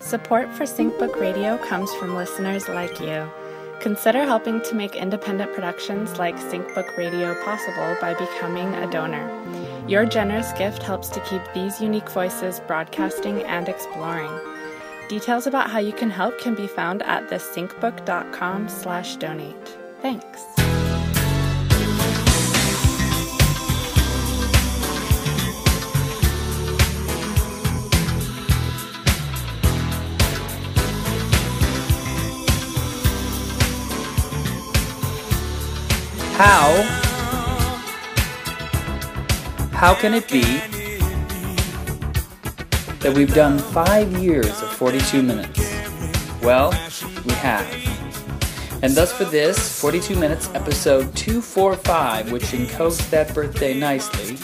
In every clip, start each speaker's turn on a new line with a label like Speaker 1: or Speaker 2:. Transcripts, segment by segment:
Speaker 1: Support for SyncBook Radio comes from listeners like you. Consider helping to make independent productions like SyncBook Radio possible by becoming a donor. Your generous gift helps to keep these unique voices broadcasting and exploring. Details about how you can help can be found at thesyncbook.com slash donate. Thanks.
Speaker 2: How? How can it be that we've done five years of 42 minutes? Well, we have. And thus for this, 42 minutes, episode 245, which encodes that birthday nicely,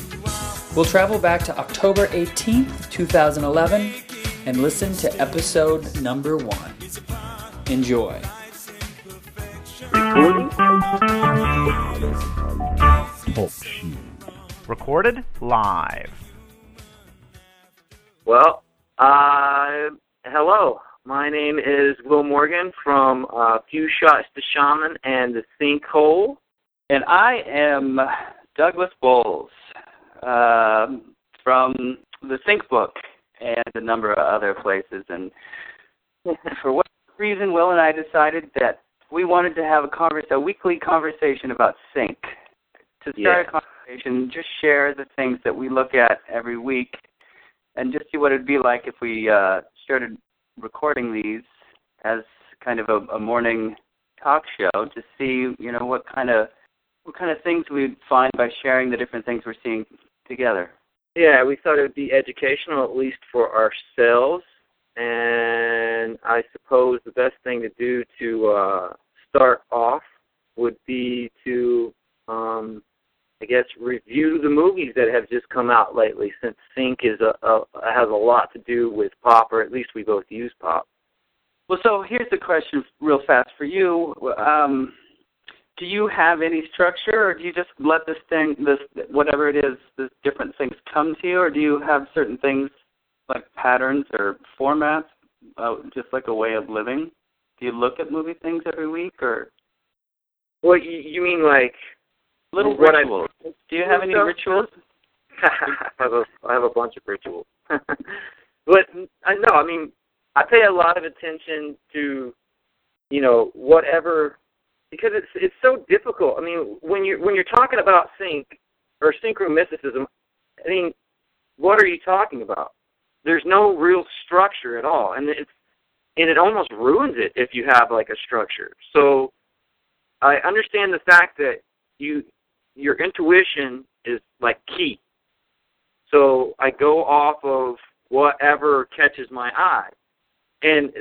Speaker 2: we'll travel back to October 18th, 2011, and listen to episode number one. Enjoy.
Speaker 3: Recorded live.
Speaker 4: Well, uh, hello. My name is Will Morgan from uh, Few Shots to Shaman and the Sinkhole.
Speaker 5: And I am Douglas Bowles um from the Sync Book and a number of other places. And for what reason, Will and I decided that we wanted to have a converse, a weekly conversation about sync. To start
Speaker 4: Yeah.
Speaker 5: a conversation, just share the things that we look at every week, and just see what it'd be like if we uh, started recording these as kind of a, a morning talk show to see, you know, what kind of what kind of things we'd find by sharing the different things we're seeing together.
Speaker 4: Yeah, we thought it would be educational, at least for ourselves. And I suppose the best thing to do to uh, start off would be to, um, I guess, review the movies that have just come out lately. Since Sync is a, a has a lot to do with pop, or at least we both use pop.
Speaker 5: Well, so here's the question, real fast for you. Um, do you have any structure, or do you just let this thing, this whatever it is, this different things come to you, or do you have certain things like patterns or formats, uh, just like a way of living? Do you look at movie things every week, or
Speaker 4: Well, you, you mean like
Speaker 5: little
Speaker 4: What I-
Speaker 5: rituals? do you have any
Speaker 4: Stuff.
Speaker 5: rituals?
Speaker 4: I have a I have a bunch of rituals. but I know, I mean, I pay a lot of attention to, you know, whatever because it's it's so difficult. I mean, when you when you're talking about sync or synchromysticism, I mean, what are you talking about? There's no real structure at all, and it's and it almost ruins it if you have like a structure. So I understand the fact that you your intuition is like key. So I go off of whatever catches my eye. And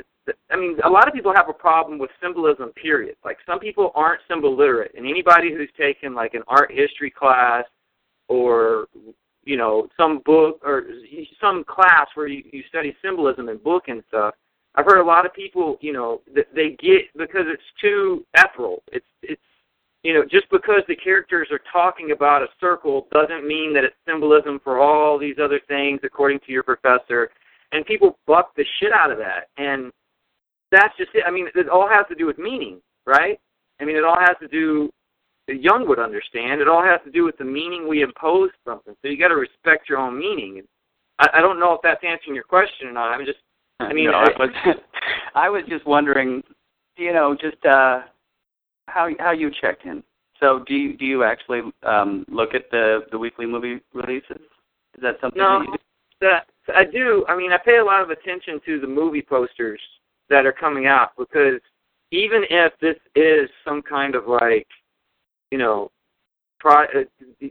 Speaker 4: I mean, a lot of people have a problem with symbolism, period. Like some people aren't symbol literate, and anybody who's taken like an art history class or you know some book or some class where you, you study symbolism and book and stuff, I've heard a lot of people, you know, that they get because it's too ethereal. It's it's you know, just because the characters are talking about a circle doesn't mean that it's symbolism for all these other things according to your professor. And people buck the shit out of that. And that's just it. I mean, it all has to do with meaning, right? I mean, it all has to do, Jung would understand, it all has to do with the meaning we impose something. So you got to respect your own meaning. I, I don't know if that's answering your question or not. I'm just, I mean,
Speaker 5: no,
Speaker 4: I-
Speaker 5: was, I was just wondering, you know, just uh, how how you checked in. So, do you do you actually um, look at the the weekly movie releases? Is that something
Speaker 4: No.
Speaker 5: that you do?
Speaker 4: that I do. I mean, I pay a lot of attention to the movie posters that are coming out because even if this is some kind of like, you know, pro, uh,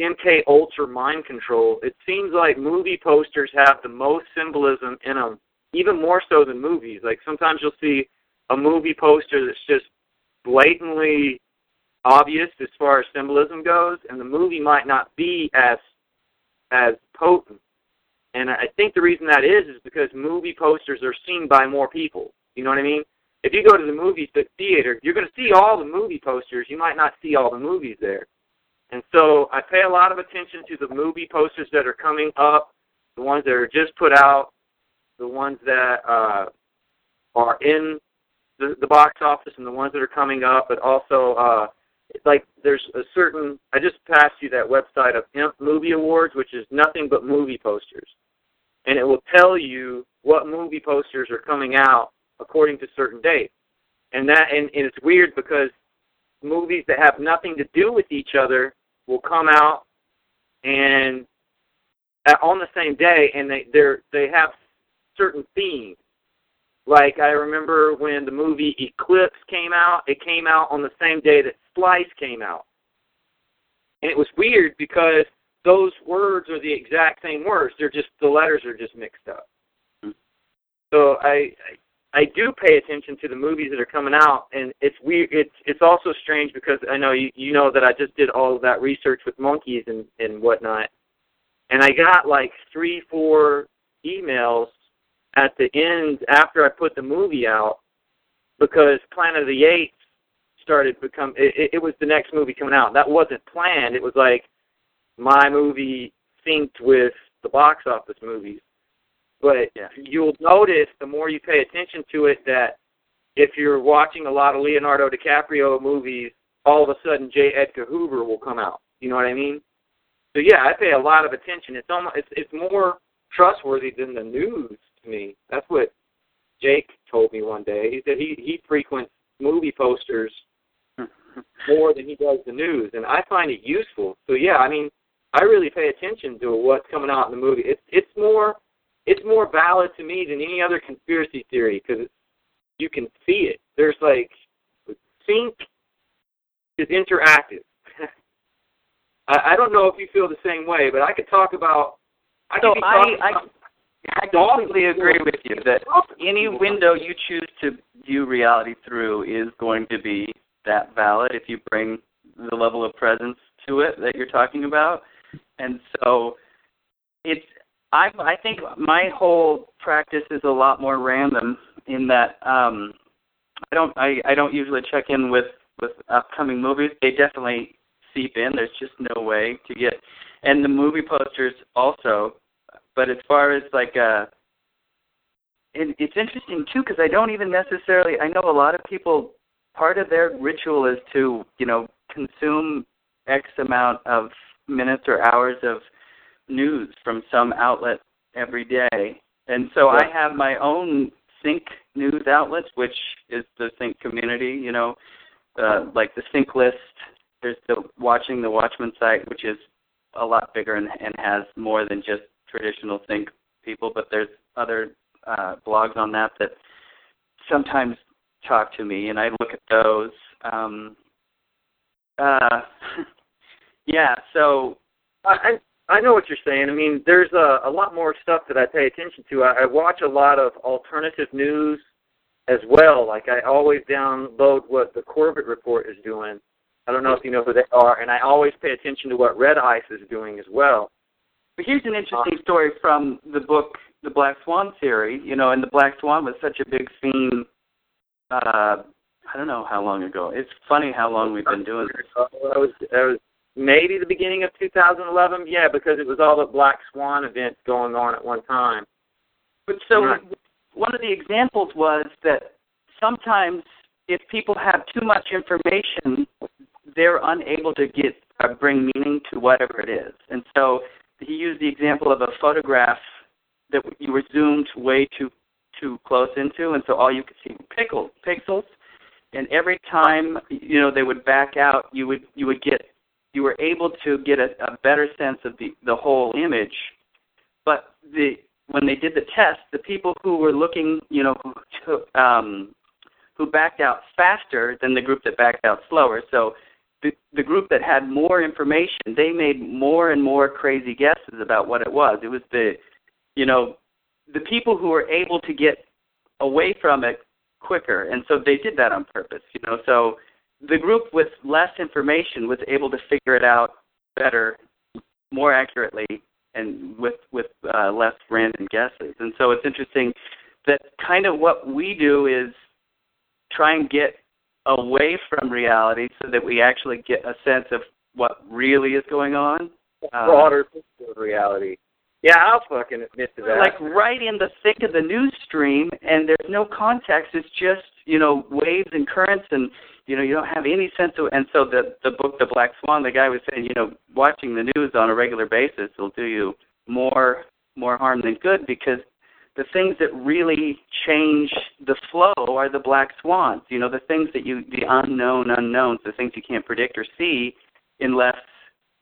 Speaker 4: MK Ultra mind control, it seems like movie posters have the most symbolism in them, even more so than movies. Like sometimes you'll see a movie poster that's just blatantly obvious as far as symbolism goes, and the movie might not be as as potent. And I think the reason that is is because movie posters are seen by more people. You know what I mean? If you go to the movie theater, you're going to see all the movie posters. You might not see all the movies there. And so I pay a lot of attention to the movie posters that are coming up, the ones that are just put out, the ones that uh, are in the, the box office and the ones that are coming up, but also uh, like there's a certain. I just passed you that website of Imp Movie Awards, which is nothing but movie posters, and it will tell you what movie posters are coming out according to certain dates. And that and, and it's weird because movies that have nothing to do with each other will come out and uh, on the same day, and they they're they have certain themes. Like I remember when the movie Eclipse came out, it came out on the same day that Splice came out, and it was weird because those words are the exact same words. They're just the letters are just mixed up. Mm-hmm. So I I do pay attention to the movies that are coming out, and it's weird. It's it's also strange because I know you you know that I just did all of that research with monkeys and and whatnot, and I got like three four emails at the end after I put the movie out because Planet of the Apes started become it, it was the next movie coming out. That wasn't planned. It was like my movie synced with the box office movies. But
Speaker 5: Yeah.
Speaker 4: you'll notice the more you pay attention to it that if you're watching a lot of Leonardo DiCaprio movies, all of a sudden J. Edgar Hoover will come out. You know what I mean? So yeah, I pay a lot of attention. It's almost it's it's more trustworthy than the news to me. That's what Jake told me one day. He said he he frequents movie posters more than he does the news, and I find it useful. So yeah, I mean, I really pay attention to what's coming out in the movie. It's it's more it's more valid to me than any other conspiracy theory because you can see it. There's like sync is interactive. I, I don't know if you feel the same way, but I could talk about. I
Speaker 5: So
Speaker 4: could be
Speaker 5: I,
Speaker 4: talking
Speaker 5: I,
Speaker 4: about
Speaker 5: I completely agree with you that any window you choose to view reality through is going to be that valid if you bring the level of presence to it that you're talking about. And so it's I I think my whole practice is a lot more random in that um I don't I, I don't usually check in with with upcoming movies. They definitely seep in. There's just no way to get and the movie posters also but as far as like uh it, it's interesting too because I don't even necessarily I know a lot of people part of their ritual is to you know consume X amount of minutes or hours of news from some outlet every day, and so I have my own Sync news outlets, which is the Sync community. You know, uh, like the Sync list. There's the Watching the Watchman site, which is a lot bigger and, and has more than just traditional Sync people, but there's other uh, blogs on that that sometimes talk to me, and I look at those. Um, uh, yeah, so
Speaker 4: I I I know what you're saying. I mean, there's a a lot more stuff that I pay attention to. I, I watch a lot of alternative news as well. Like I always download what the Corbett Report is doing. I don't know if you know who they are, and I always pay attention to what Red Ice is doing as well.
Speaker 5: But here's an interesting story from the book, The Black Swan Theory. You know, and the Black Swan was such a big theme. Uh, I don't know how long ago. It's funny how long we've been doing this.
Speaker 4: Uh, that was that was maybe the beginning of 2011. Yeah, because it was all the Black Swan events going on at one time.
Speaker 5: But so
Speaker 4: Right.
Speaker 5: one of the examples was that sometimes if people have too much information, they're unable to get uh, bring meaning to whatever it is. And so he used the example of a photograph that you were zoomed way too too close into, and so all you could see were pickle, pixels. And every time you know they would back out, you would you would get you were able to get a, a better sense of the the whole image. But the when they did the test, the people who were looking, you know, who um, who backed out faster than the group that backed out slower. So the the group that had more information, they made more and more crazy guesses about what it was. It was the, you know, the people who were able to get away from it quicker, and so they did that on purpose. You know, so the group with less information was able to figure it out better, more accurately, and with with uh, less random guesses. And so it's interesting that kind of what we do is try and get away from reality so that we actually get a sense of what really is going on. Um,
Speaker 4: broader picture of reality. Yeah, I'll fucking admit to that.
Speaker 5: like right in the thick of the news stream, and there's no context. It's just you know waves and currents, and you know you don't have any sense of. And so the the book, The Black Swan, the guy was saying, you know, watching the news on a regular basis will do you more more harm than good because the things that really change the flow are the black swans. You know, the things that you, the unknown unknowns, the things you can't predict or see, unless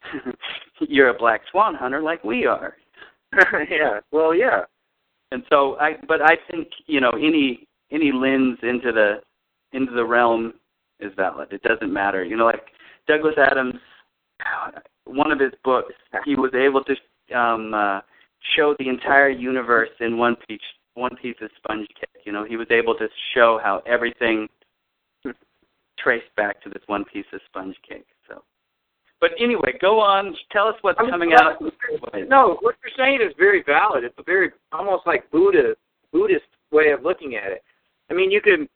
Speaker 5: you're a black swan hunter like we are.
Speaker 4: yeah. Well, yeah.
Speaker 5: And so I, but I think you know any any lens into the into the realm is valid. It doesn't matter. You know, like Douglas Adams, one of his books, he was able to um uh show the entire universe in one piece one piece of sponge cake. You know, he was able to show how everything traced back to this one piece of sponge cake. So, but anyway, go on. Tell us what's
Speaker 4: I'm
Speaker 5: coming
Speaker 4: glad-
Speaker 5: out.
Speaker 4: No, what you're saying is very valid. It's a very almost like Buddha Buddhist way of looking at it. I mean, you could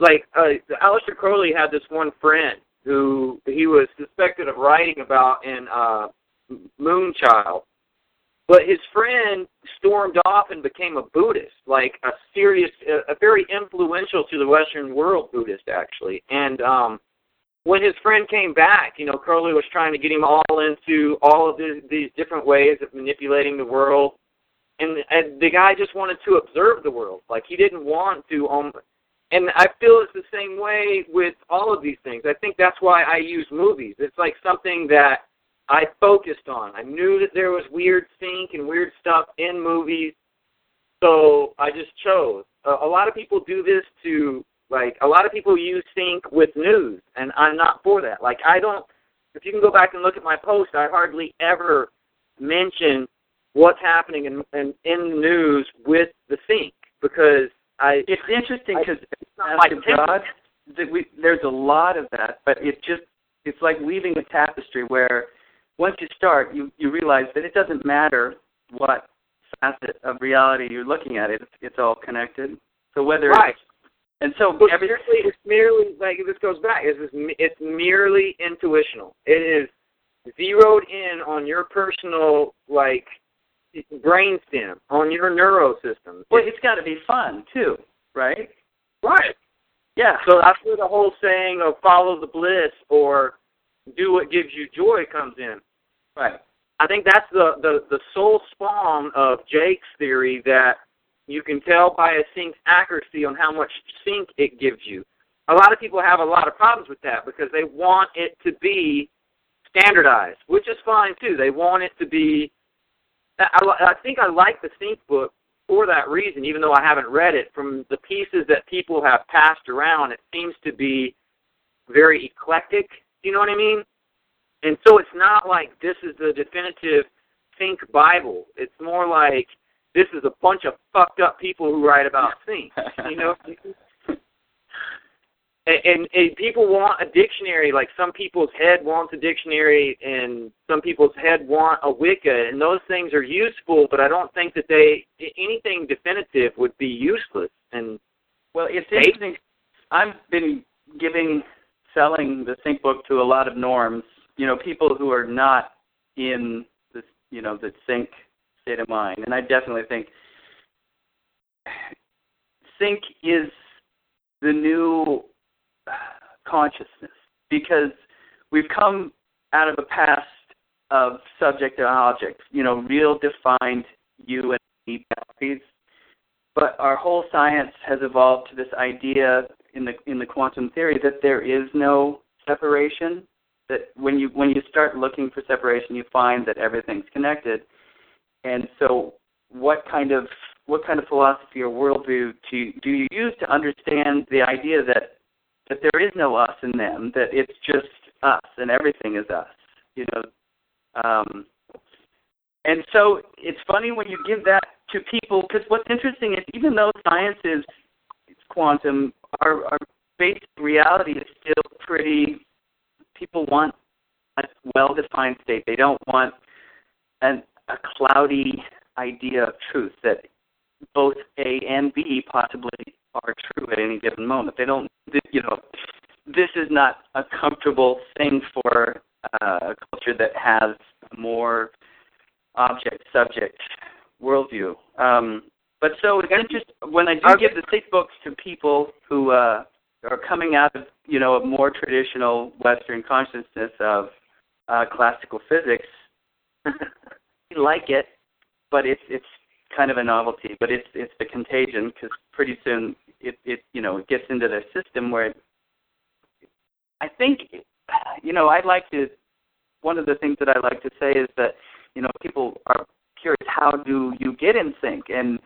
Speaker 4: like uh, Aleister Crowley had this one friend who he was suspected of writing about in uh, Moonchild, but his friend stormed off and became a Buddhist, like a serious, a, a very influential to the Western world Buddhist actually, and um when his friend came back, you know, Crowley was trying to get him all into all of these, these different ways of manipulating the world, and and the guy just wanted to observe the world. Like he didn't want to. Um, and I feel it's the same way with all of these things. I think that's why I use movies. It's like something that I focused on. I knew that there was weird sync and weird stuff in movies, so I just chose. A, a lot of people do this to like a lot of people use sync with news, and I'm not for that. Like I don't. If you can go back and look at my post, I hardly ever mention what's happening in in, in the news with the sync because I
Speaker 5: It's interesting because
Speaker 4: it's not my
Speaker 5: as to
Speaker 4: thing.
Speaker 5: God, that we, there's a lot of that, but it just it's like weaving a tapestry where once you start, you you realize that it doesn't matter what facet of reality you're looking at. It's it's all connected. So whether
Speaker 4: Right.
Speaker 5: it's, and so
Speaker 4: But
Speaker 5: every
Speaker 4: seriously, it's merely like this goes back. It's just, it's merely intuitional. It is zeroed in on your personal like brainstem, on your neurosystem.
Speaker 5: well, it's got to be fun too, right?
Speaker 4: right.
Speaker 5: Yeah.
Speaker 4: So that's where the whole saying of follow the bliss or do what gives you joy comes in.
Speaker 5: Right.
Speaker 4: I think that's the, the, the sole spawn of Jake's theory that you can tell by a sync's accuracy on how much sync it gives you. A lot of people have a lot of problems with that because they want it to be standardized, which is fine too. They want it to be. I, I think I like the sync book for that reason, even though I haven't read it. From the pieces that people have passed around, it seems to be very eclectic. You know what I mean? And so it's not like this is the definitive Sync Bible. It's more like this is a bunch of fucked up people who write about Sync. You know? and, and, and people want a dictionary, like some people's head wants a dictionary and some people's head want a Wicca, and those things are useful, but I don't think that they, anything definitive would be useless. And
Speaker 5: Well, it's interesting. I've been giving, selling the Sync book to a lot of norms. You know, people who are not in this, you know, the Sync state of mind. And I definitely think Sync is the new consciousness because we've come out of a past of subject and object. You know, real defined you and me boundaries but our whole science has evolved to this idea in the in the quantum theory that there is no separation that when you when you start looking for separation you find that everything's connected. And so what kind of what kind of philosophy or worldview do do you use to understand the idea that that there is no us and them that it's just us and everything is us you know? Um and so it's funny when you give that to people because what's interesting is even though science is quantum, our, our basic reality is still pretty. People want a well-defined state. They don't want an, a cloudy idea of truth that both A and B possibly are true at any given moment. They don't, you know, this is not a comfortable thing for uh, a culture that has more object subject worldview. Um, but so it's interesting when I do give the sync books to people who uh, are coming out of you know a more traditional Western consciousness of uh, classical physics. they like it, but it's it's kind of a novelty. But it's it's the contagion because pretty soon it it you know it gets into their system where it, I think you know I'd like to one of the things that I like to say is that you know people are curious how do you get in sync and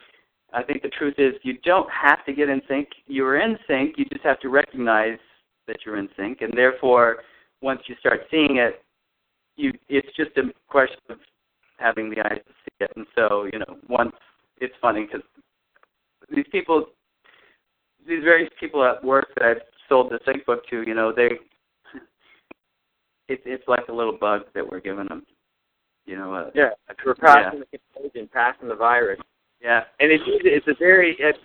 Speaker 5: I think the truth is you don't have to get in sync. You're in sync. You just have to recognize that you're in sync, and therefore, once you start seeing it, you it's just a question of having the eyes to see it. And so, you know, once it's funny because these people, these various people at work that I've sold the sync book to, you know, they it's it's like a little bug that we're giving them. You know, uh,
Speaker 4: yeah, we're passing yeah. the contagion, passing the virus.
Speaker 5: Yeah,
Speaker 4: and it's it's a very it's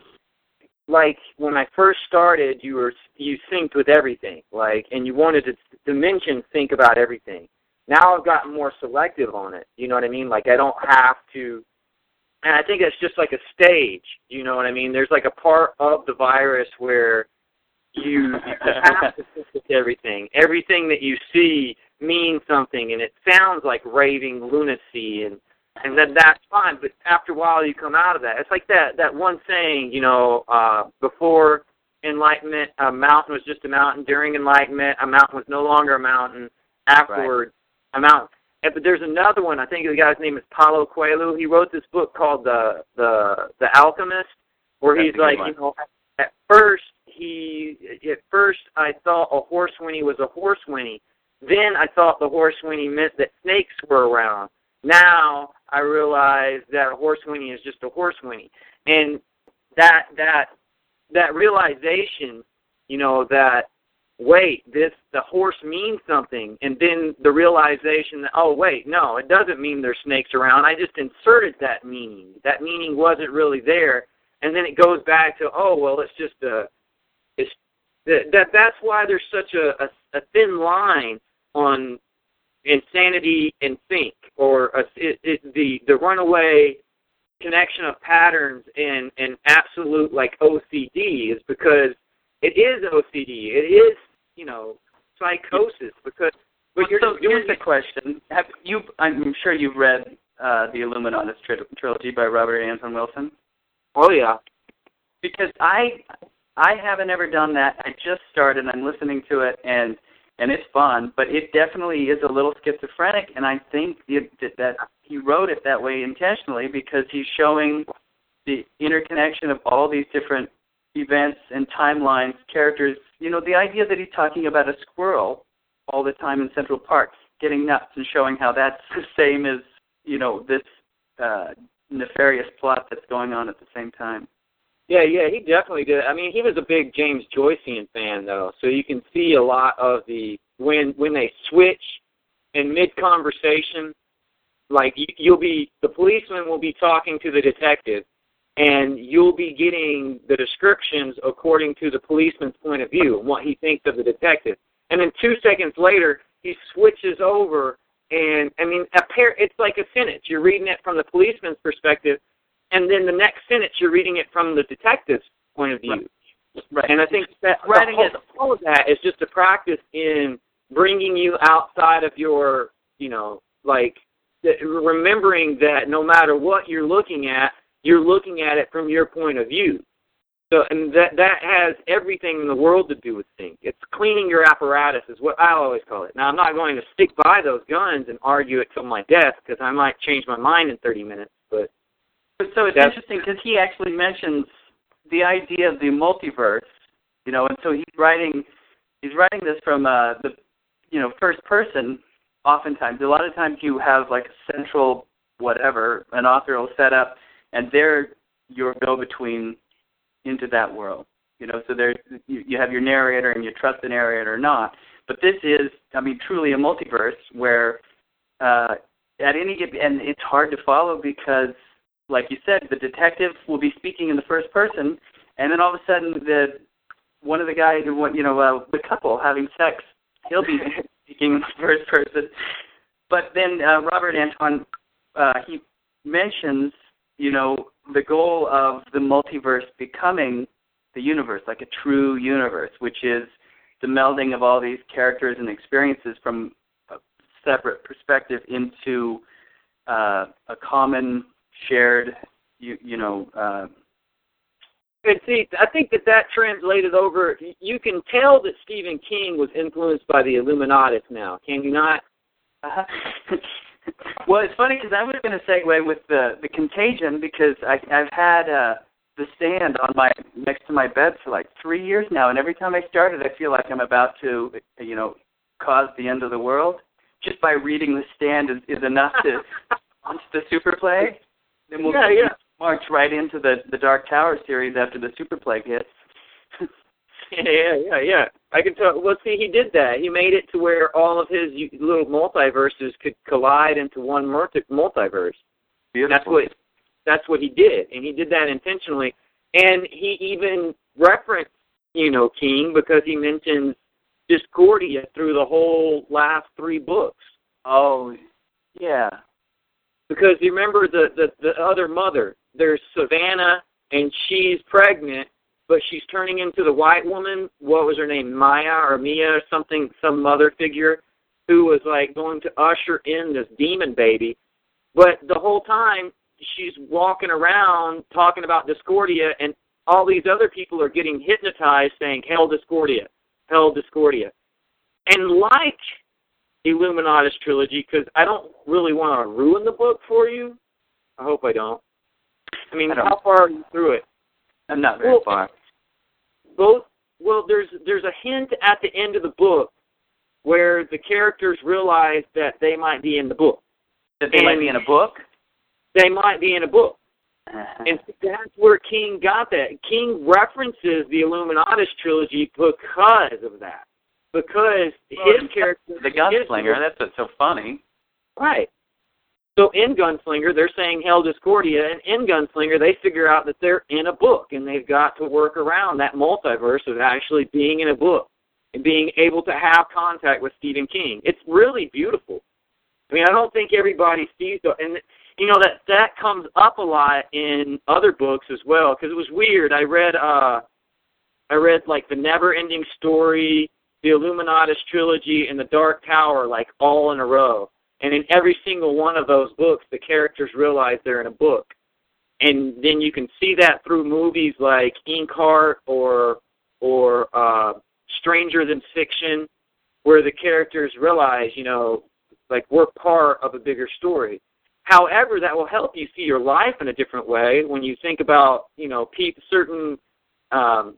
Speaker 4: like when I first started, you were you synced with everything, like, and you wanted to dimension think about everything. Now I've gotten more selective on it. You know what I mean? Like I don't have to, and I sync it's just like a stage. You know what I mean? There's like a part of the virus where you have to think with everything. Everything that you see means something, and it sounds like raving lunacy and and then that's fine. But after a while, you come out of that. It's like that that one saying, you know, uh, before enlightenment, a mountain was just a mountain. During enlightenment, a mountain was no longer a mountain. Afterward, right. a mountain. And, but there's another one. I think the guy's name is Paulo Coelho. He wrote this book called the the the Alchemist, where
Speaker 5: that's
Speaker 4: he's like, you know, at first he at first I thought a horse whinny was a horse whinny. Then I thought the horse whinny meant that snakes were around. Now I realize that a horse whinny is just a horse whinny, and that that that realization, you know, that wait, this the horse means something, and then the realization that oh wait, no, it doesn't mean there's snakes around. I just inserted that meaning. That meaning wasn't really there, and then it goes back to oh well, it's just a it's that, that that's why there's such a, a, a thin line on insanity and sync, or a, it, it, the the runaway connection of patterns and and absolute like OCD is because it is OCD. It is you know psychosis because. But you're
Speaker 5: so here's the question: Have you? I'm sure you've read uh, the Illuminatus trilogy by Robert Anton Wilson.
Speaker 4: Oh yeah.
Speaker 5: Because I I haven't ever done that. I just started. I'm listening to it, and and it's fun, but it definitely is a little schizophrenic, and I think it, that he wrote it that way intentionally because he's showing the interconnection of all these different events and timelines, characters. You know, the idea that he's talking about a squirrel all the time in Central Park getting nuts and showing how that's the same as you know this uh, nefarious plot that's going on at the same time.
Speaker 4: Yeah, yeah, he definitely did. I mean, he was a big James Joycean fan, though, so you can see a lot of the when when they switch in mid conversation. Like you, you'll be the policeman will be talking to the detective, and you'll be getting the descriptions according to the policeman's point of view and what he thinks of the detective. And then two seconds later, he switches over, and I mean, a pair. It's like a sentence. You're reading it from the policeman's perspective, and then the next sentence you're reading it from the detective's point of view.
Speaker 5: Right. right.
Speaker 4: And I think that writing whole, all of that is just a practice in bringing you outside of your, you know, like remembering that no matter what you're looking at, you're looking at it from your point of view. So, and that that has everything in the world to do with sync. It's cleaning your apparatus, is what I always call it. Now, I'm not going to stick by those guns and argue it till my death because I might change my mind in 30 minutes. But
Speaker 5: so it's interesting because he actually mentions the idea of the multiverse, you know, and so he's writing he's writing this from uh, the you know first person. Oftentimes, a lot of times you have like a central whatever an author will set up, and they're your go-between into that world. You know, so there you, you have your narrator and you trust the narrator or not. But this is, I mean, truly a multiverse where uh, at any and it's hard to follow because like you said, the detective will be speaking in the first person, and then all of a sudden, the one of the guys, you know, uh, the couple having sex, he'll be speaking in the first person. But then uh, Robert Anton, uh, he mentions you know, the goal of the multiverse becoming the universe, like a true universe, which is the melding of all these characters and experiences from a separate perspective into uh, a common shared, you, you know. Uh,
Speaker 4: and see, I think that that translated over. You can tell that Stephen King was influenced by the Illuminatus. Now, can you not?
Speaker 5: Uh-huh. well, it's funny because I was going to segue with the the Contagion because I, I've had uh, the stand on my next to my bed for like three years now, and every time I start it, I feel like I'm about to, you know, cause the end of the world. Just by reading the stand is, is enough to launch the super plague. Then we'll
Speaker 4: yeah, yeah.
Speaker 5: march right into the the Dark Tower series after the super plague hits.
Speaker 4: yeah, yeah, yeah, yeah. I can tell. Well, see, he did that. He made it to where all of his little multiverses could collide into one multiverse.
Speaker 5: Beautiful.
Speaker 4: That's what that's what he did, and he did that intentionally. And he even referenced, you know, King because he mentions Discordia through the whole last three books.
Speaker 5: Oh, yeah.
Speaker 4: Because you remember the the, the other mother. There's Susannah, and she's pregnant, but she's turning into the white woman. What was her name? Maya or Mia or something? Some mother figure who was like going to usher in this demon baby. But the whole time she's walking around talking about Discordia, and all these other people are getting hypnotized, saying Hell Discordia, Hell Discordia," and like Illuminatus trilogy, because I don't really want to ruin the book for you. I hope I don't. I mean,
Speaker 5: I
Speaker 4: how far are you through it?
Speaker 5: I'm not very
Speaker 4: well,
Speaker 5: far.
Speaker 4: Both. Well, there's there's a hint at the end of the book where the characters realize that they might be in the book.
Speaker 5: That they
Speaker 4: and
Speaker 5: might be in a book.
Speaker 4: They might be in a book.
Speaker 5: Uh-huh.
Speaker 4: And that's where King got that. King references the Illuminatus trilogy because of that. Because his character
Speaker 5: the gunslinger. That's what's so funny.
Speaker 4: Right. So in Gunslinger, they're saying hell Discordia, and in Gunslinger, they figure out that they're in a book, and they've got to work around that multiverse of actually being in a book and being able to have contact with Stephen King. It's really beautiful. I mean, I don't think everybody sees the, and you know that that comes up a lot in other books as well because it was weird. I read uh, I read like the Never Ending Story, the Illuminatus trilogy, and the Dark Tower like all in a row and in every single one of those books, the characters realize they're in a book. And then you can see that through movies like Inkheart or or uh, Stranger Than Fiction, where the characters realize, you know, like we're part of a bigger story. However, that will help you see your life in a different way when you think about, you know, pe- certain um,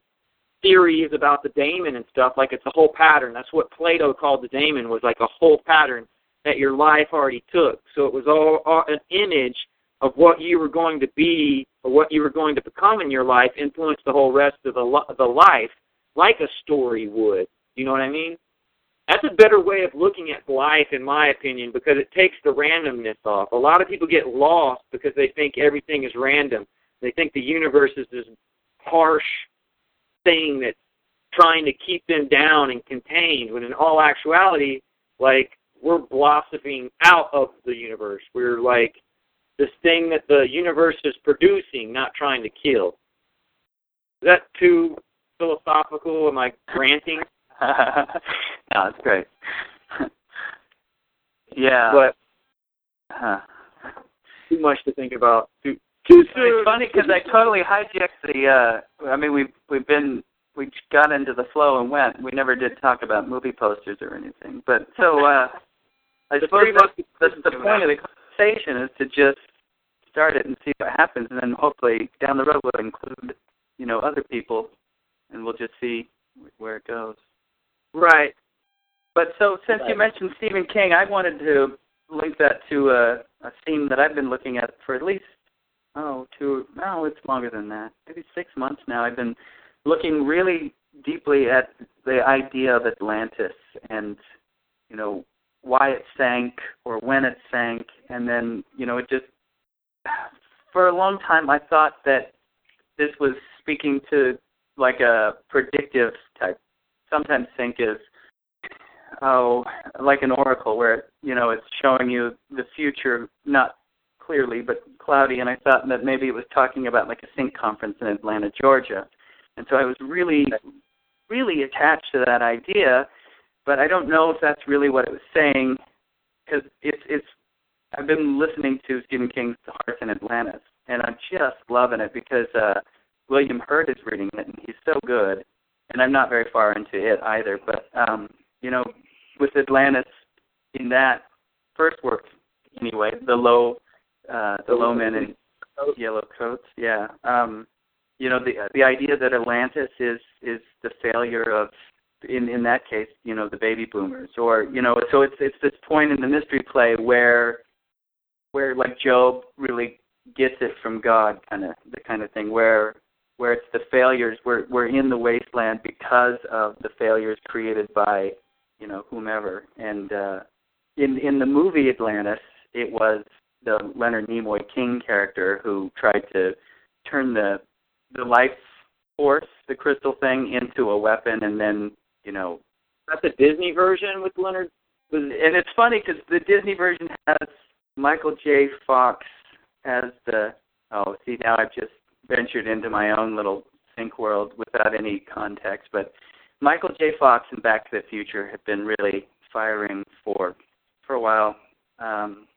Speaker 4: theories about the daemon and stuff. Like it's a whole pattern. That's what Plato called the daemon was like a whole pattern that your life already took. So it was all, all an image of what you were going to be or what you were going to become in your life influenced the whole rest of the the life, like a story would. You know what I mean? That's a better way of looking at life, in my opinion, because it takes the randomness off. A lot of people get lost because they think everything is random. They think the universe is this harsh thing that's trying to keep them down and contained, when in all actuality, like we're blossoming out of the universe. We're like this thing that the universe is producing, not trying to kill. Is that too philosophical? Am I ranting?
Speaker 5: no, that's great. yeah.
Speaker 4: But
Speaker 5: huh.
Speaker 4: too much to think about. Too too soon.
Speaker 5: It's funny because I totally hijacked the. uh I mean, we've we've been we got into the flow and went. We never did talk about movie posters or anything. But so uh I
Speaker 4: The
Speaker 5: suppose that's the point of the conversation is to just start it and see what happens, and then hopefully down the road we'll include you know other people, and we'll just see where it goes.
Speaker 4: Right.
Speaker 5: But so since you mentioned Stephen King, I wanted to link that to a, a theme that I've been looking at for at least oh two no it's longer than that maybe six months now. I've been looking really deeply at the idea of Atlantis and you know why it sank or when it sank, and then you know it just for a long time I thought that this was speaking to like a predictive type. Sometimes sync is oh like an oracle where you know it's showing you the future not clearly, but cloudy, and I thought that maybe it was talking about like a sync conference in Atlanta, Georgia. And so I was really, really attached to that idea, but I don't know if that's really what it was saying, because it's it's. I've been listening to Stephen King's The Hearts in Atlantis, and I'm just loving it because uh, William Hurt is reading it, and he's so good. And I'm not very far into it either, but um, you know, with Atlantis in that first work anyway, the low uh the low men in yellow coats, yeah. Um you know, the the idea that Atlantis is is the failure of in in that case, you know, the baby boomers or you know, so it's it's this point in the mystery play where where like Job really gets it from God kind of the kind of thing where where it's the failures we're we're in the wasteland because of the failures created by you know whomever and uh in in the movie Atlantis it was the Leonard Nimoy King character who tried to turn the the life force the crystal thing into a weapon and then you know
Speaker 4: that's a Disney version with Leonard
Speaker 5: and it's funny because the Disney version has Michael J. Fox as the oh see now I've just ventured into my own little sync world without any context. But Michael J. Fox and Back to the Future have been really firing for for a while. Um,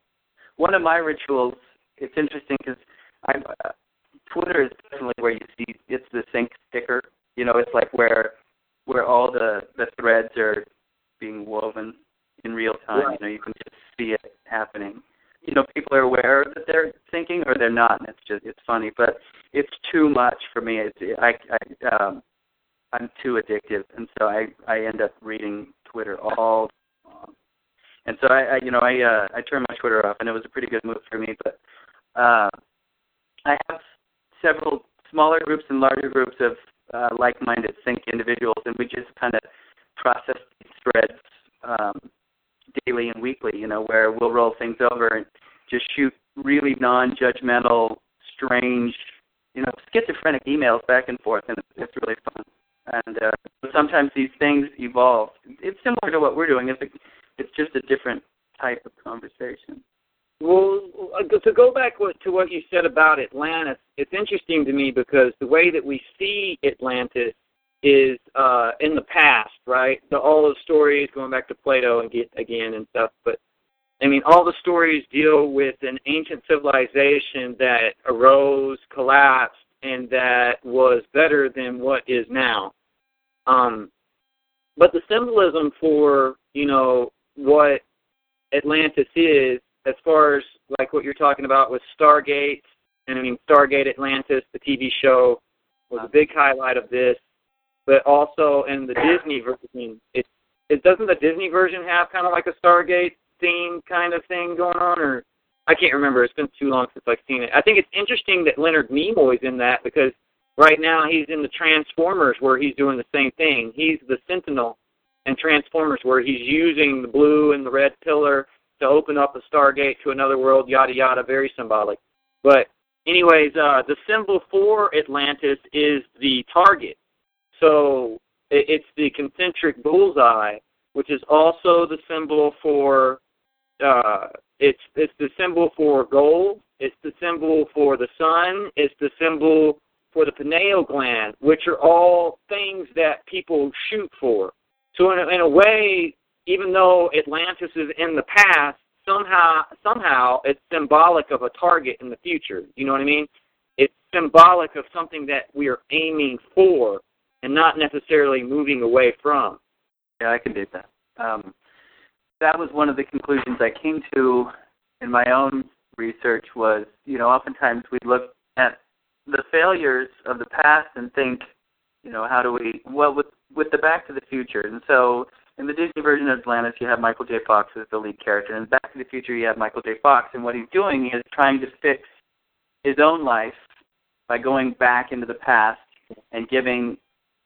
Speaker 5: one of my rituals. It's interesting because I uh, Twitter is definitely where you see it's the sync sticker. You know, it's like where where all the the threads are being woven in real time.
Speaker 4: Right.
Speaker 5: You know, you can just see it happening you know people are aware that they're thinking or they're not and it's just it's funny but it's too much for me it's i i um i'm too addictive and so i i end up reading twitter all. And so i, I you know i uh i turned my twitter off and it was a pretty good move for me but uh i have several smaller groups and larger groups of uh like-minded sync individuals and we just kind of process these threads um daily and weekly, you know, where we'll roll things over and just shoot really non-judgmental, strange, you know, schizophrenic emails back and forth, and it's really fun. And uh, sometimes these things evolve. It's similar to what we're doing. It's, a, it's just a different type of conversation.
Speaker 4: Well, to go back to what you said about Atlantis, it's interesting to me because the way that we see Atlantis is uh, in the past, right? The, all those stories going back to Plato and get again and stuff. But I mean, all the stories deal with an ancient civilization that arose, collapsed, and that was better than what is now. Um, but the symbolism for you know what Atlantis is, as far as like what you're talking about with Stargate, and I mean Stargate Atlantis, the TV show, was a big highlight of this but also in the Disney version, it it doesn't the Disney version have kind of like a Stargate theme kind of thing going on, or I can't remember. It's been too long since I've seen it. I think it's interesting that Leonard Nimoy's in that because right now he's in the Transformers where he's doing the same thing. He's the Sentinel in Transformers where he's using the blue and the red pillar to open up a Stargate to another world, yada yada, very symbolic. But anyways, uh, the symbol for Atlantis is the target. So it's the concentric bullseye, which is also the symbol for uh, it's it's the symbol for gold. It's the symbol for the sun. It's the symbol for the pineal gland, which are all things that people shoot for. So in a, in a way, even though Atlantis is in the past, somehow somehow it's symbolic of a target in the future. You know what I mean? It's symbolic of something that we are aiming for and not necessarily moving away from.
Speaker 5: Yeah, I can do that. Um, that was one of the conclusions I came to in my own research was, you know, oftentimes we look at the failures of the past and think, you know, how do we well with the Back to the Future. And so in the Disney version of Atlantis you have Michael J. Fox as the lead character. In Back to the Future you have Michael J. Fox and what he's doing is trying to fix his own life by going back into the past and giving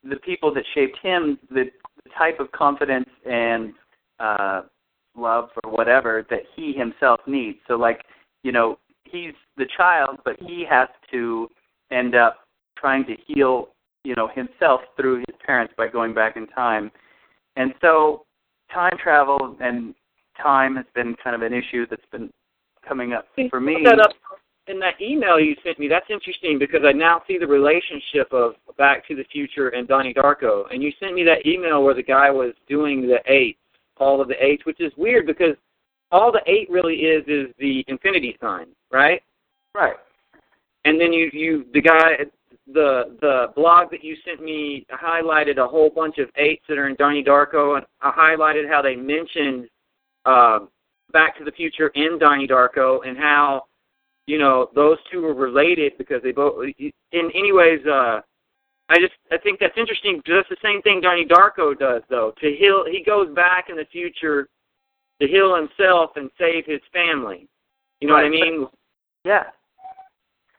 Speaker 5: the people that shaped him the, the type of confidence and uh, love or whatever that he himself needs. So, like, you know, he's the child, but he has to end up trying to heal, you know, himself through his parents by going back in time. And so, time travel and time has been kind of an issue that's been coming up for me.
Speaker 4: That up in that email you sent me, that's interesting because I now see the relationship of Back to the Future and Donnie Darko. And you sent me that email where the guy was doing the eight, all of the eights, which is weird because all the eight really is is the infinity sign, right?
Speaker 5: Right.
Speaker 4: And then you you the guy the the blog that you sent me highlighted a whole bunch of eights that are in Donnie Darko, and I highlighted how they mentioned uh, Back to the Future in Donnie Darko, and how you know those two were related because they both. In anyways, uh, I just I think that's interesting. That's the same thing Donnie Darko does, though. To heal, he goes back in the future to heal himself and save his family. You know
Speaker 5: Right.
Speaker 4: what I mean?
Speaker 5: Yeah.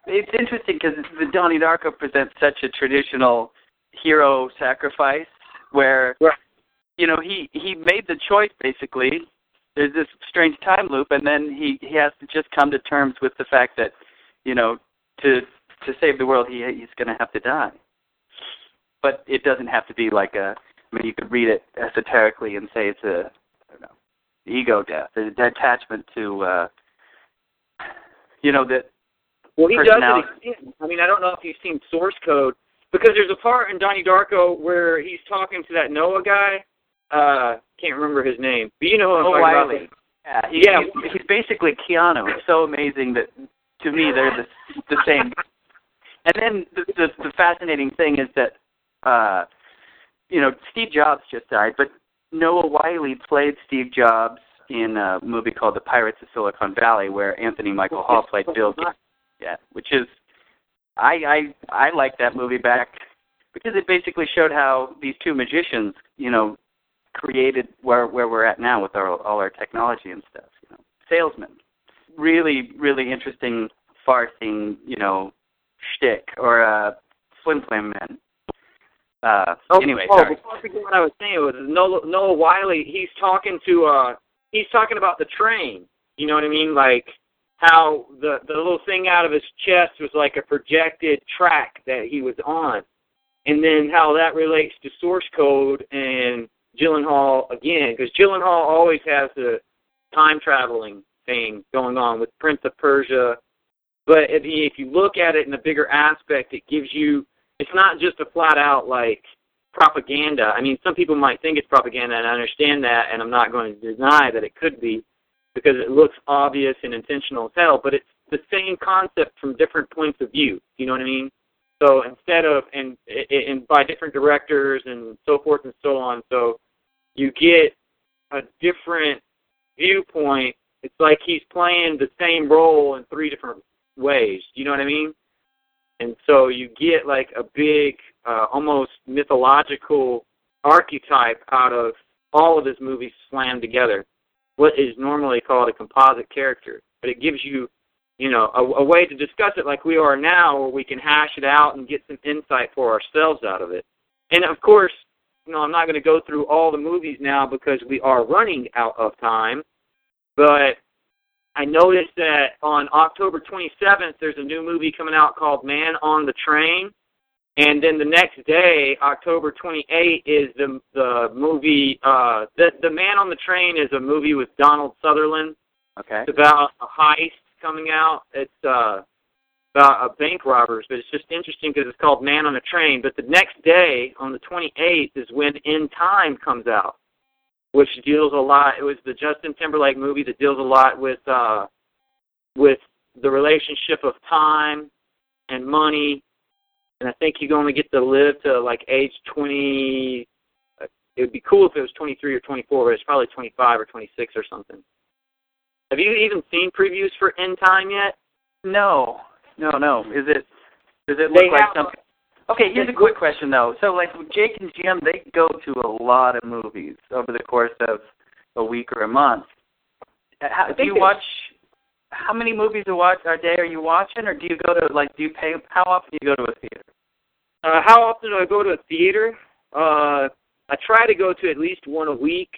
Speaker 5: It's interesting because the Donnie Darko presents such a traditional hero sacrifice where you know he he made the choice basically. There's this strange time loop and then he he has to just come to terms with the fact that you know to to save the world he he's going to have to die. But it doesn't have to be like a i mean you could read it esoterically and say it's a I don't know ego death a detachment to uh you know that
Speaker 4: Well, he does it again. I mean, I don't know if you've seen Source Code because there's a part in Donnie Darko where he's talking to that Noah guy. Uh, can't remember his name, but you know who I'm
Speaker 5: Oh. Wyle. Yeah, he,
Speaker 4: Yeah.
Speaker 5: He's, he's basically Keanu. It's so amazing that to me they're the the same. And then the, the the fascinating thing is that uh you know Steve Jobs just died, but Noah Wyle played Steve Jobs in a movie called The Pirates of Silicon Valley, where Anthony Michael Hall played Bill Gates. Yeah, which is I I I like that movie back because it basically showed how these two magicians, you know, created where where we're at now with our all our technology and stuff. You know, salesmen, really really interesting farcing, you know, shtick or uh, Slim Slam Men. Uh,
Speaker 4: Oh,
Speaker 5: anyway,
Speaker 4: oh,
Speaker 5: sorry.
Speaker 4: before I forget what I was saying was Noah, Noah Wyle. He's talking to uh, he's talking about the train. You know what I mean? Like how the the little thing out of his chest was like a projected track that he was on, and then how that relates to source code and Gyllenhaal again, because Gyllenhaal always has the time traveling thing going on with Prince of Persia. But if you, if you look at it in a bigger aspect, it gives you it's not just a flat out like propaganda. I mean, some people might think it's propaganda, and I understand that, and I'm not going to deny that it could be because it looks obvious and intentional as hell. But it's the same concept from different points of view. You know what I mean? So instead of and and by different directors and so forth and so on, so you get a different viewpoint. It's like he's playing the same role in three different ways. You know what I mean? And so you get like a big, uh, almost mythological archetype out of all of his movies slammed together. What is normally called a composite character, but it gives you, you know, a, a way to discuss it like we are now, where we can hash it out and get some insight for ourselves out of it. And of course, you know, I'm not going to go through all the movies now because we are running out of time. But I noticed that on October 27th, there's a new movie coming out called Man on the Train. And then the next day, October 28th, is the the movie. Uh, the the Man on the Train is a movie with Donald Sutherland.
Speaker 5: Okay.
Speaker 4: It's about a heist coming out. It's uh, about a bank robbers, but it's just interesting because it's called Man on a Train. But the next day, on the 28th, is when In Time comes out, which deals a lot. It was the Justin Timberlake movie that deals a lot with uh, with the relationship of time and money. And I think you only get to live to like age 20. uh, It would be cool if it was 23 or 24, but it's probably 25 or 26 or something. Have you even seen previews for In Time yet?
Speaker 5: No, no, no. Is it? Does it
Speaker 4: They
Speaker 5: look like
Speaker 4: have-
Speaker 5: something? Okay, here's a quick question though. So, like with Jake and Jim, they go to a lot of movies over the course of a week or a month. Uh, How, do you watch? How many movies a watch a day are you watching, or do you go to like? Do you pay? How often do you go to a theater?
Speaker 4: Uh, how often do I go to a theater? Uh, I try to go to at least one a week,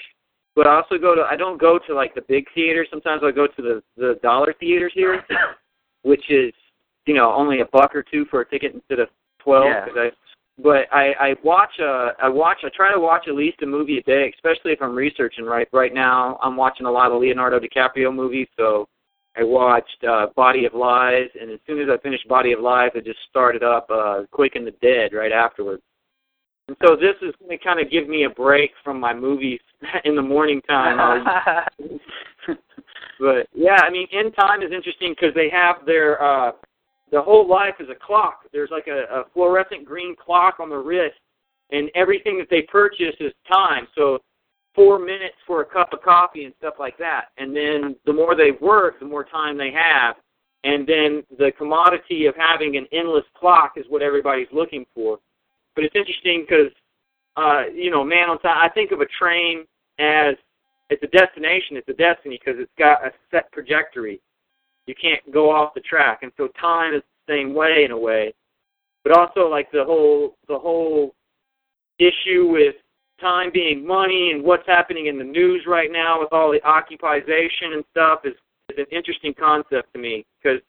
Speaker 4: but I also go to. I don't go to like the big theaters. Sometimes I go to the the dollar theaters here, which is you know only a buck or two for a ticket instead of twelve.
Speaker 5: Yeah.
Speaker 4: 'cause I, but I I watch uh I watch I try to watch at least a movie a day, especially if I'm researching. Right right now I'm watching a lot of Leonardo DiCaprio movies, so I watched uh, Body of Lies, and as soon as I finished Body of Lies, I just started up uh, Quick and the Dead right afterwards. And so this is going to kind of give me a break from my movies in the morning time. but yeah, I mean, In Time is interesting because they have their uh, the whole life is a clock. There's like a, a fluorescent green clock on the wrist, and everything that they purchase is time. So four minutes for a cup of coffee and stuff like that. And then the more they work, the more time they have. And then the commodity of having an endless clock is what everybody's looking for. But it's interesting because, uh, you know, man on time, I think of a train as it's a destination, it's a destiny because it's got a set trajectory. You can't go off the track. And so time is the same way in a way. But also like the whole the whole issue with time being money and what's happening in the news right now with all the occupization and stuff is, is an interesting concept to me because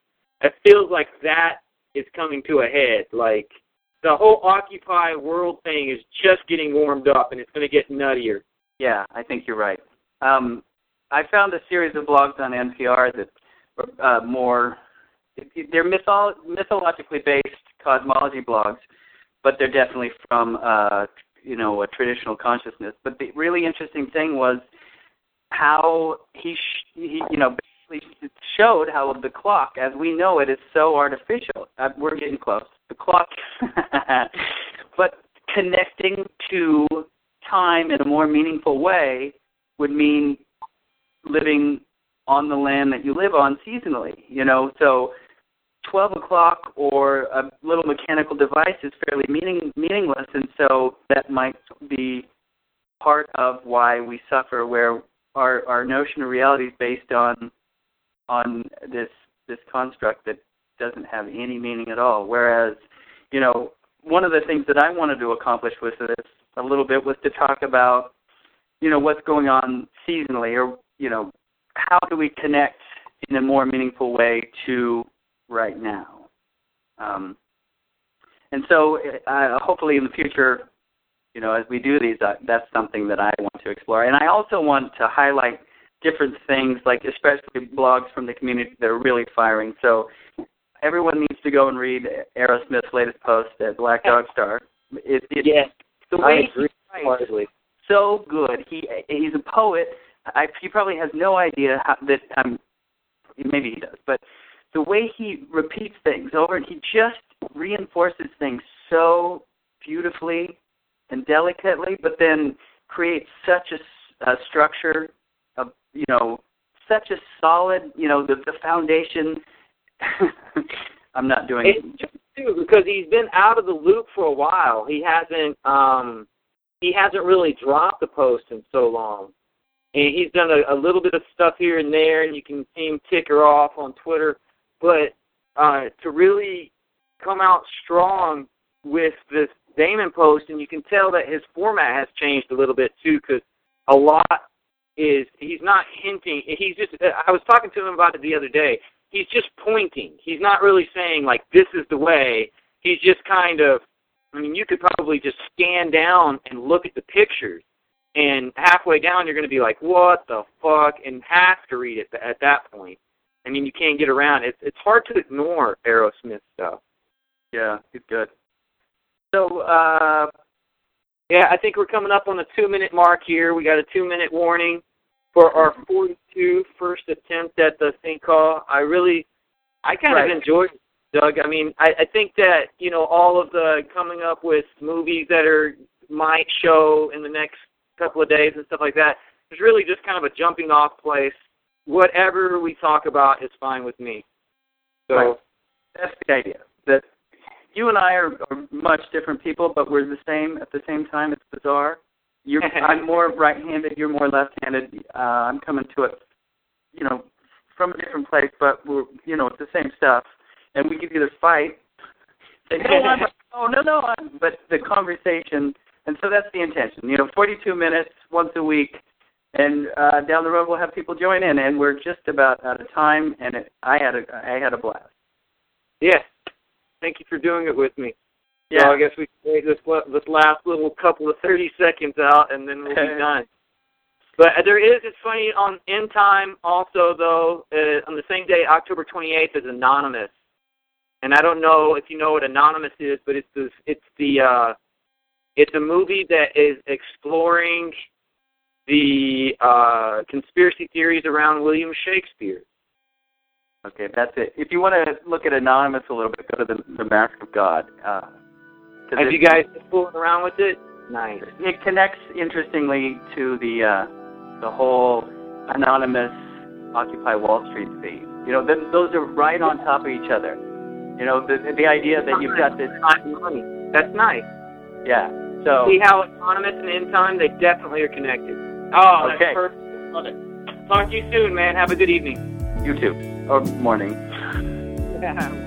Speaker 4: it feels like that is coming to a head. Like the whole Occupy world thing is just getting warmed up and it's going to get nuttier.
Speaker 5: Yeah, I think you're right. Um, I found a series of blogs on NPR that are uh, more they're mytholo- mythologically based cosmology blogs, but they're definitely from uh, you know a traditional consciousness. But the really interesting thing was how he, sh- he you know basically showed how the clock, as we know it, is so artificial. Uh, we're getting close. The clock, but connecting to time in a more meaningful way would mean living on the land that you live on seasonally. You know, so 12 o'clock or a little mechanical device is fairly meaning, meaningless, and so that might be part of why we suffer, where our our notion of reality is based on on this this construct that doesn't have any meaning at all. Whereas, you know, one of the things that I wanted to accomplish with this a little bit was to talk about, you know, what's going on seasonally, or you know, how do we connect in a more meaningful way to right now. Um, and so, uh, hopefully, in the future, you know, as we do these, uh, that's something that I want to explore. And I also want to highlight different things, like especially blogs from the community that are really firing. So, everyone needs to go and read Aerosmith's latest post at Black Dog Star. It, it,
Speaker 4: yes,
Speaker 5: the way
Speaker 4: I agree
Speaker 5: he writes, so good. He he's a poet. I, he probably has no idea how, that um, maybe he does, but the way he repeats things over and he just reinforces things so beautifully and delicately, but then creates such a, a structure of you know such a solid you know the the foundation. I'm not doing
Speaker 4: it too because he's been out of the loop for a while. He hasn't um he hasn't really dropped the post in so long. And he's done a, a little bit of stuff here and there, and you can see him ticker off on Twitter but uh, to really come out strong with this Damon post, and you can tell that his format has changed a little bit too, because a lot is he's not hinting. He's just. I was talking to him about it the other day. He's just pointing. He's not really saying like this is the way. He's just kind of. I mean, you could probably just scan down and look at the pictures, and halfway down you're going to be like, "What the fuck?" and have to read it at that point. I mean, you can't get around. It's it's hard to ignore Aerosmith stuff.
Speaker 5: Yeah, he's good. So, uh,
Speaker 4: yeah, I think we're coming up on the two minute mark here. We got a two minute warning for our 42 first attempt at the thing call. I really, I kind right. of enjoyed it, Doug. I mean, I, I think that you know all of the coming up with movies that are might show in the next couple of days and stuff like that is really just kind of a jumping off place whatever we talk about is fine with me. So
Speaker 5: right. that's the idea. That you and I are, are much different people, but we're the same at the same time. It's bizarre. You're, I'm more right-handed. You're more left-handed. Uh, I'm coming to it, you know, from a different place, but we're, you know, it's the same stuff. And we could either fight, say, no, I'm, oh no, no, I'm, but the conversation, and so that's the intention. You know, 42 minutes once a week and uh, down the road we'll have people join in. And we're just about out of time, and it, I had a I had a blast.
Speaker 4: Yes, thank you for doing it with me.
Speaker 5: Yeah,
Speaker 4: so I guess we can take this this last little couple of thirty seconds out, and then we'll be done.
Speaker 6: But there is, it's funny, on In Time also, though, uh, on the same day, October 28th, is Anonymous. And I don't know if you know what Anonymous is, but it's the, it's the, uh, it's a movie that is exploring the uh, conspiracy theories around William Shakespeare.
Speaker 5: Okay, that's it. If you want to look at Anonymous a little bit, go to the, the Mask of God. Uh,
Speaker 6: Have you guys been fooling around with it? Nice.
Speaker 5: It connects interestingly to the uh, the whole anonymous Occupy Wall Street theme. You know, th- those are right on top of each other. You know, the the idea that you've got this.
Speaker 6: Money. That's nice.
Speaker 5: Yeah. So.
Speaker 6: See how anonymous and In Time they definitely are connected. Oh,
Speaker 5: okay.
Speaker 6: that's perfect. Love it. Talk to you soon, man. Have a good evening.
Speaker 5: You too. Or morning.
Speaker 6: Yeah.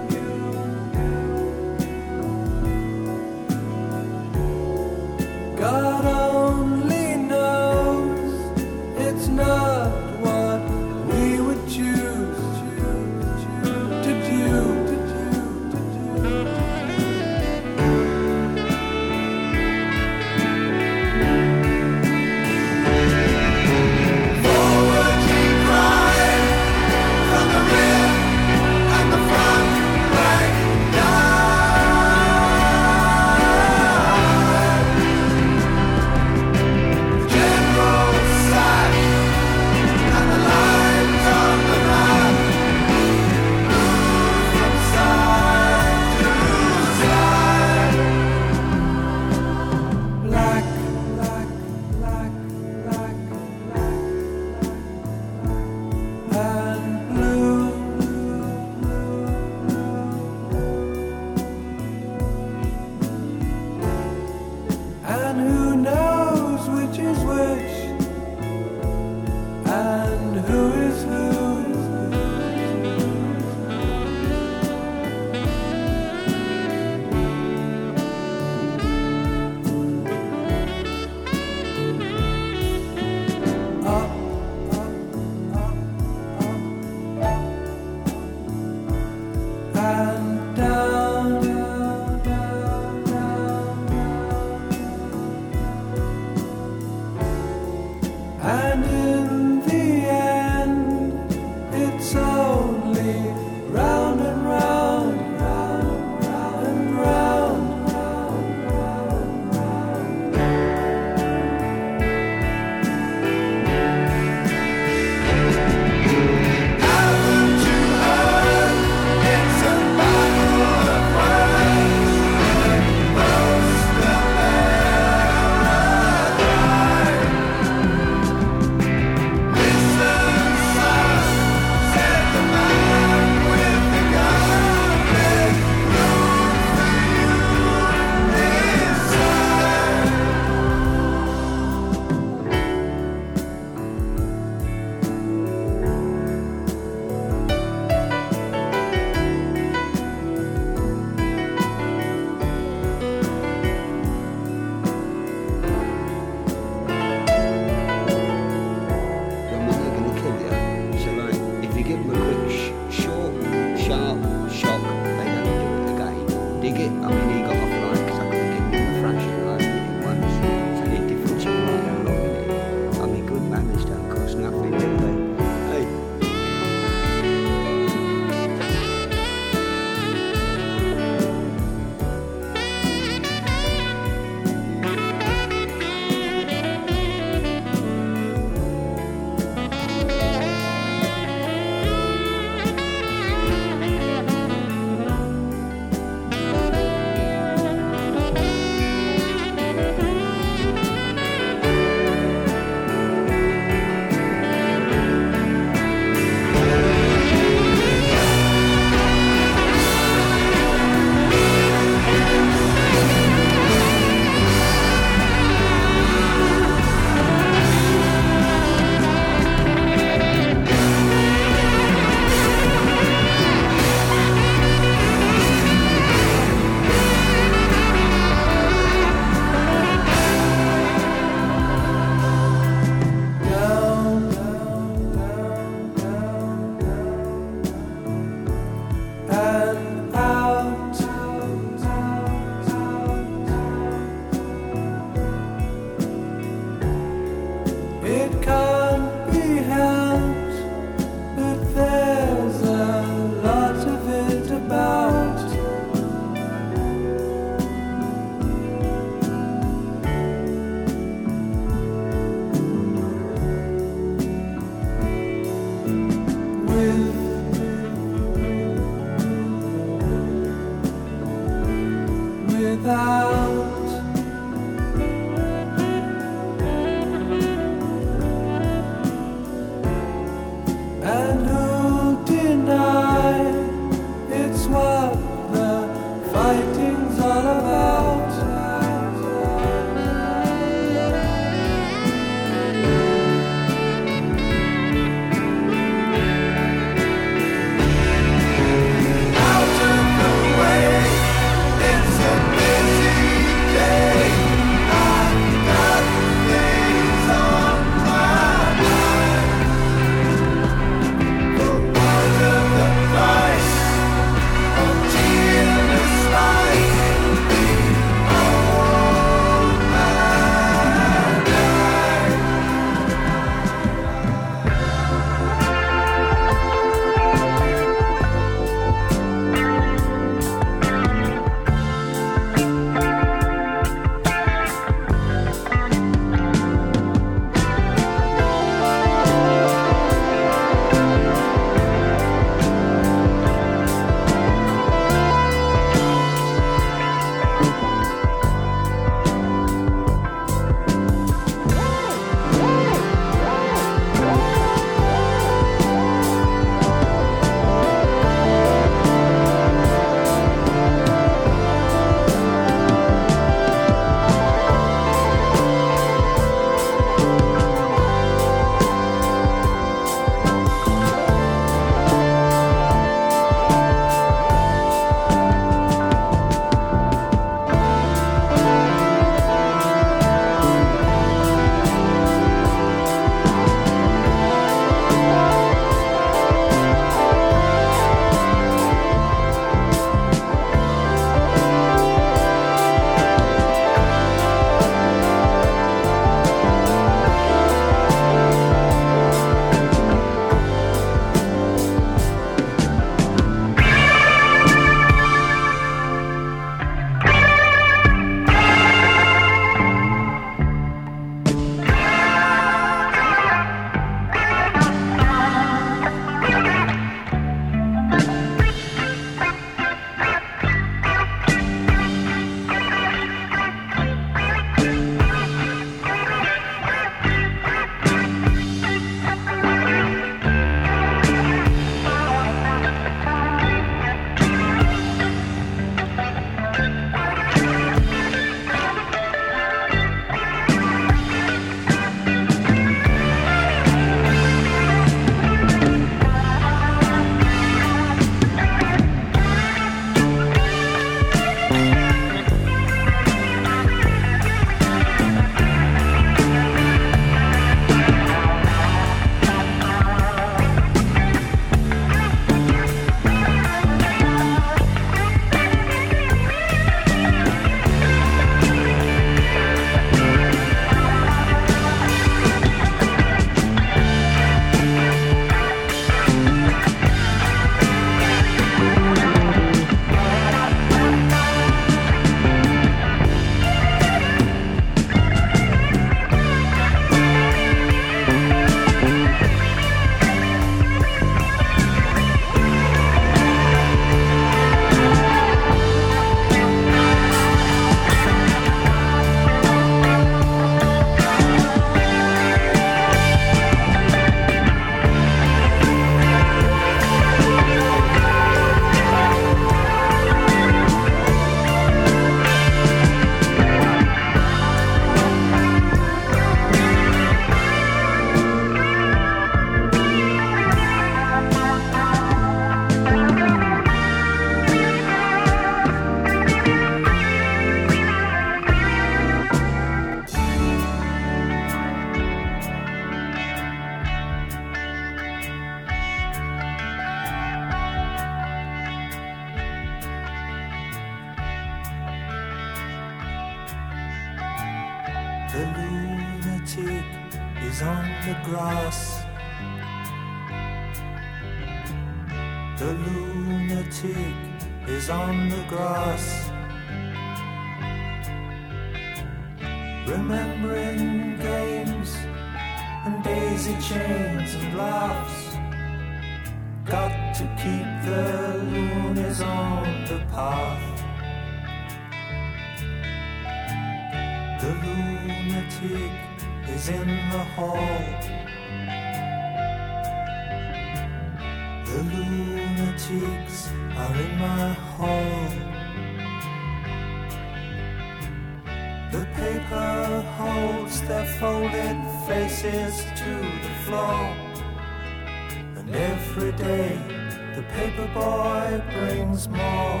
Speaker 7: paperboy brings more.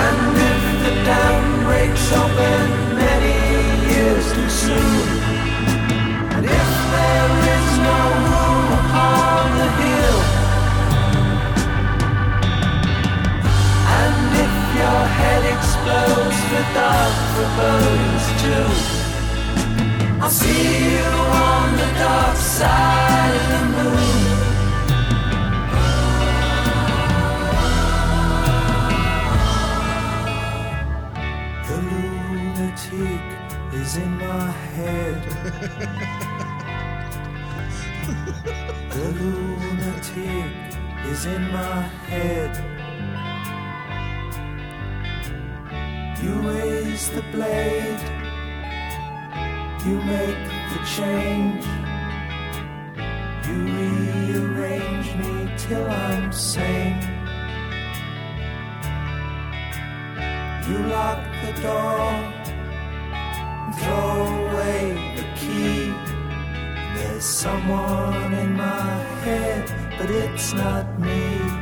Speaker 7: And if the dam breaks open many years too soon. And if there is no room upon the hill, and if your head explodes with dark forebodings too. I'll see you on the dark side of the moon. The lunatic is in my head. the lunatic is in my head. You raise the blade you make the change. You rearrange me till I'm sane. You lock the door and throw away the key. There's someone in my head, but it's not me.